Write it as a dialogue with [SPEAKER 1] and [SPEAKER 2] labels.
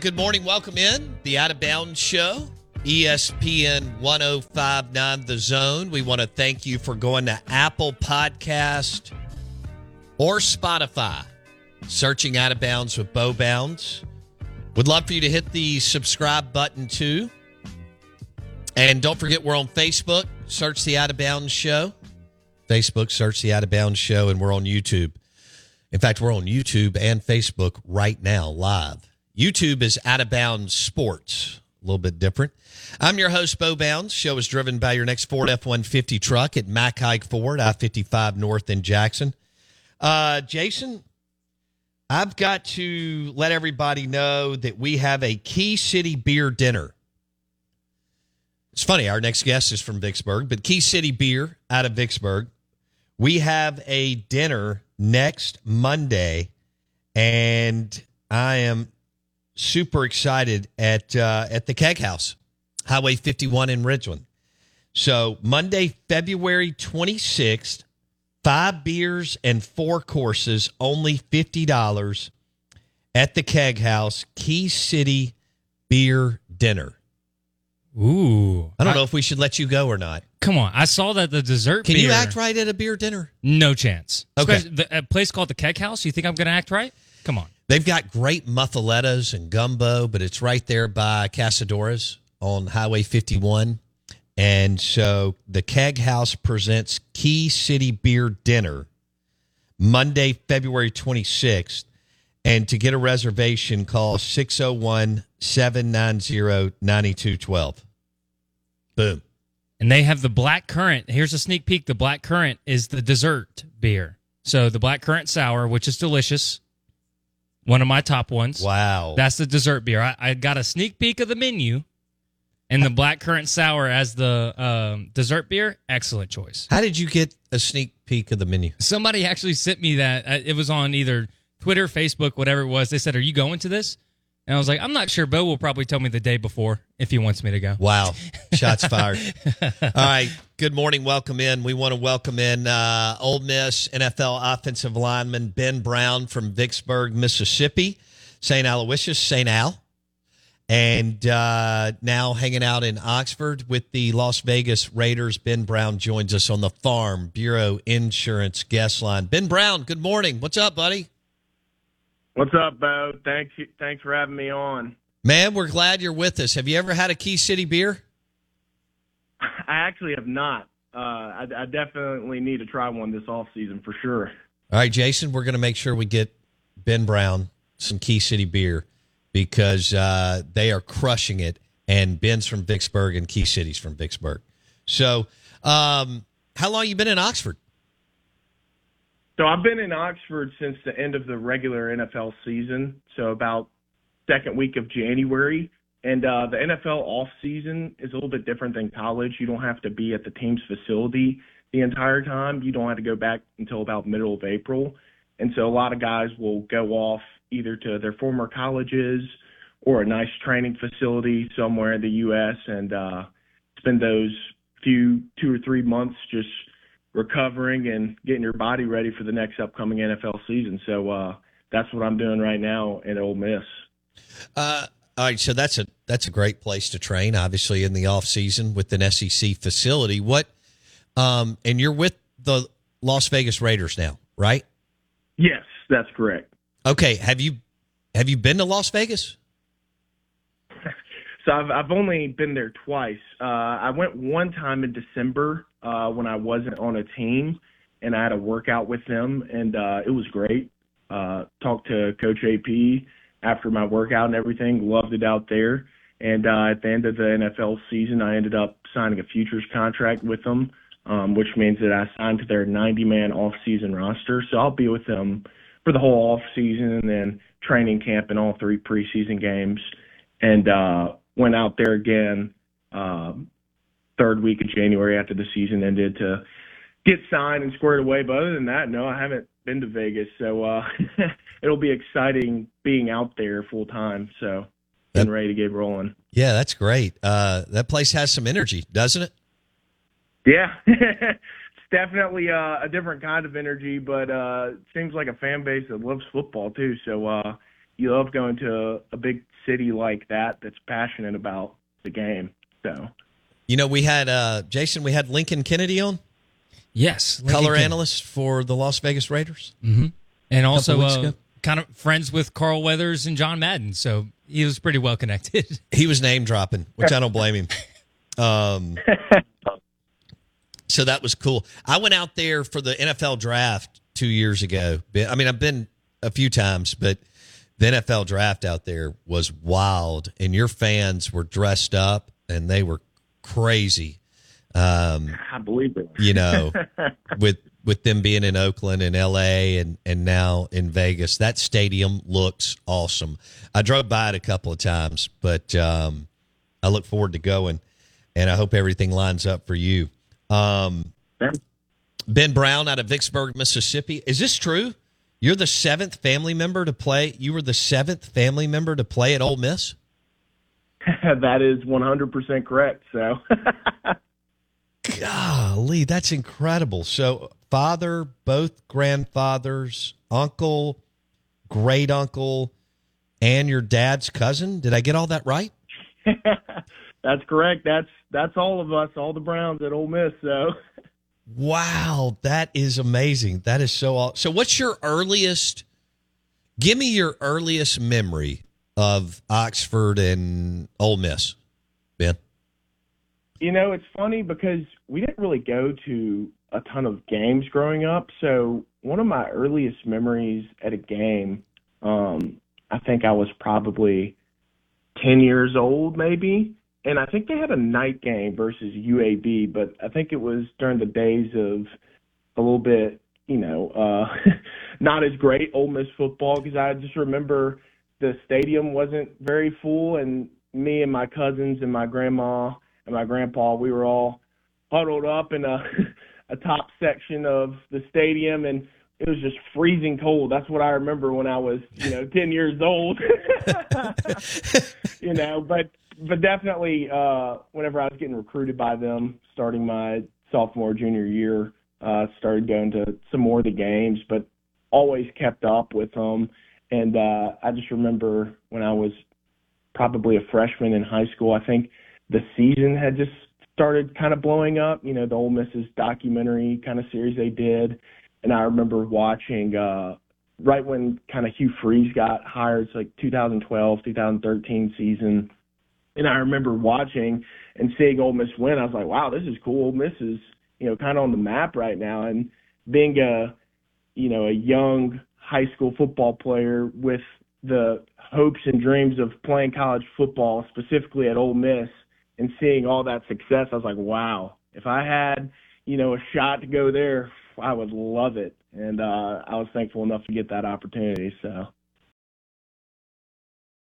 [SPEAKER 1] Good morning. Welcome in the Out of Bounds Show, ESPN 1059 The Zone. We want to thank you for going to Apple Podcast or Spotify, searching Out of Bounds with Bo Bounds. Would love for you to hit the subscribe button too. And don't forget, we're on Facebook. Search the Out of Bounds Show. Facebook, search the Out of Bounds Show, and we're on YouTube. In fact, we're on YouTube and Facebook right now, live. YouTube is Out of Bounds Sports, a little bit different. I'm your host, Bo Bounds. Show is driven by your next Ford F 150 truck at Mac Hike Ford, I 55 North in Jackson. Uh, Jason, I've got to let everybody know that we have a Key City beer dinner. It's funny, our next guest is from Vicksburg, but Key City Beer out of Vicksburg. We have a dinner next Monday, and I am super excited at uh, at the Keg House, Highway 51 in Ridgeland. So Monday, February 26th, five beers and four courses, only fifty dollars at the Keg House, Key City Beer Dinner.
[SPEAKER 2] Ooh.
[SPEAKER 1] I don't know if we should let you go or not.
[SPEAKER 2] Come on. I saw that the dessert
[SPEAKER 1] Can
[SPEAKER 2] beer,
[SPEAKER 1] you act right at a beer dinner?
[SPEAKER 2] No chance.
[SPEAKER 1] Okay.
[SPEAKER 2] Especially the, a place called the Keg House. You think I'm going to act right? Come on.
[SPEAKER 1] They've got great muffalettas and gumbo, but it's right there by Casadoras on Highway 51. And so the Keg House presents Key City Beer Dinner Monday, February 26th. And to get a reservation, call 601 790 9212. Boom.
[SPEAKER 2] And they have the black currant. Here's a sneak peek. The black currant is the dessert beer. So the black currant sour, which is delicious. One of my top ones.
[SPEAKER 1] Wow.
[SPEAKER 2] That's the dessert beer. I, I got a sneak peek of the menu. And the black currant sour as the um, dessert beer, excellent choice.
[SPEAKER 1] How did you get a sneak peek of the menu?
[SPEAKER 2] Somebody actually sent me that. Uh, It was on either Twitter, Facebook, whatever it was. They said, "Are you going to this?" And I was like, "I'm not sure." Bo will probably tell me the day before if he wants me to go.
[SPEAKER 1] Wow. Shots fired. All right. Good morning. Welcome in. We want to welcome in uh, Ole Miss NFL offensive lineman Ben Brown from Vicksburg, Mississippi, St. Aloysius, St. Al. And uh, now hanging out in Oxford with the Las Vegas Raiders. Ben Brown joins us on the Farm Bureau Insurance guest line. Ben Brown, good morning. What's up, buddy?
[SPEAKER 3] What's up, Bo? Thanks, thanks for having me on.
[SPEAKER 1] Man, we're glad you're with us. Have you ever had a Key City beer?
[SPEAKER 3] I actually have not. Uh, I, I definitely need to try one this off season for sure.
[SPEAKER 1] All right, Jason, we're going to make sure we get Ben Brown some Key City beer because uh, they are crushing it. And Ben's from Vicksburg and Key City's from Vicksburg. So, um, how long you been in Oxford?
[SPEAKER 3] So I've been in Oxford since the end of the regular NFL season, so about second week of January. And uh, the NFL off season is a little bit different than college. You don't have to be at the team's facility the entire time. You don't have to go back until about middle of April. And so a lot of guys will go off either to their former colleges or a nice training facility somewhere in the U.S. and uh, spend those few two or three months just recovering and getting your body ready for the next upcoming NFL season. So uh, that's what I'm doing right now at Ole Miss.
[SPEAKER 1] Uh, all right, so that's a that's a great place to train. Obviously, in the off season with an SEC facility. What? Um, and you're with the Las Vegas Raiders now, right?
[SPEAKER 3] Yes, that's correct.
[SPEAKER 1] Okay. Have you have you been to Las Vegas?
[SPEAKER 3] So I've I've only been there twice. Uh, I went one time in December uh, when I wasn't on a team, and I had a workout with them, and uh, it was great. Uh, talked to Coach AP after my workout and everything. Loved it out there. And uh, at the end of the NFL season, I ended up signing a futures contract with them, um, which means that I signed to their 90-man off-season roster. So I'll be with them for the whole off-season and then training camp and all three preseason games. And uh, went out there again um, third week of January after the season ended to get signed and squared away. But other than that, no, I haven't been to Vegas, so uh, it'll be exciting being out there full time. So getting ready to get rolling.
[SPEAKER 1] Yeah, that's great. Uh, that place has some energy, doesn't it?
[SPEAKER 3] Yeah, it's definitely uh, a different kind of energy, but uh, seems like a fan base that loves football too. So uh, you love going to a, a big city like that that's passionate about the game. So,
[SPEAKER 1] You know, we had uh, Jason. We had Lincoln Kennedy on,
[SPEAKER 2] Yes,
[SPEAKER 1] color
[SPEAKER 2] Kennedy.
[SPEAKER 1] analyst for the Las Vegas Raiders.
[SPEAKER 2] and also uh, kind of friends with Carl Weathers and John Madden, so he was pretty well connected.
[SPEAKER 1] He was name dropping, which I don't blame him. Um, so that was cool. I went out there for the NFL draft two years ago. I mean, I've been a few times, but the NFL draft out there was wild, and your fans were dressed up and they were crazy. Um,
[SPEAKER 3] I believe it.
[SPEAKER 1] you know, with with them being in Oakland and L.A. and and now in Vegas, that stadium looks awesome. I drove by it a couple of times, but um, I look forward to going, and I hope everything lines up for you. Um, ben Brown out of Vicksburg, Mississippi. Is this true? You're the seventh family member to play. You were the seventh family member to play at Ole Miss.
[SPEAKER 3] that is 100% correct. So,
[SPEAKER 1] Golly, that's incredible. So, father, both grandfathers, uncle, great uncle, and your dad's cousin. Did I get all that right?
[SPEAKER 3] that's correct. That's that's all of us, all the Browns at Ole Miss. So,
[SPEAKER 1] Wow, that is amazing. That is so. Aw- so, what's your earliest? Give me your earliest memory of Oxford and Ole Miss, Ben.
[SPEAKER 3] you know, it's funny because we didn't really go to a ton of games growing up. So, one of my earliest memories at a game, um, I think I was probably 10 years old, maybe. And I think they had a night game versus UAB, but I think it was during the days of a little bit, you know, uh, not as great Ole Miss football because I just remember the stadium wasn't very full, and me and my cousins and my grandma and my grandpa, we were all huddled up in a a top section of the stadium, and it was just freezing cold. That's what I remember when I was, you know, ten years old. you know, but but definitely, uh, whenever I was getting recruited by them, starting my sophomore junior year, uh, started going to some more of the games, but always kept up with them. And uh, I just remember when I was probably a freshman in high school, I think the season had just started kind of blowing up. You know, the Ole Miss's documentary kind of series they did, and I remember watching uh, right when kind of Hugh Freeze got hired. It's like 2012, 2013 season, and I remember watching and seeing Ole Miss win. I was like, wow, this is cool. Ole Miss is you know kind of on the map right now, and being a you know a young high school football player with the hopes and dreams of playing college football, specifically at Ole Miss, and seeing all that success, I was like, wow, if I had, you know, a shot to go there, I would love it. And uh, I was thankful enough to get that opportunity. So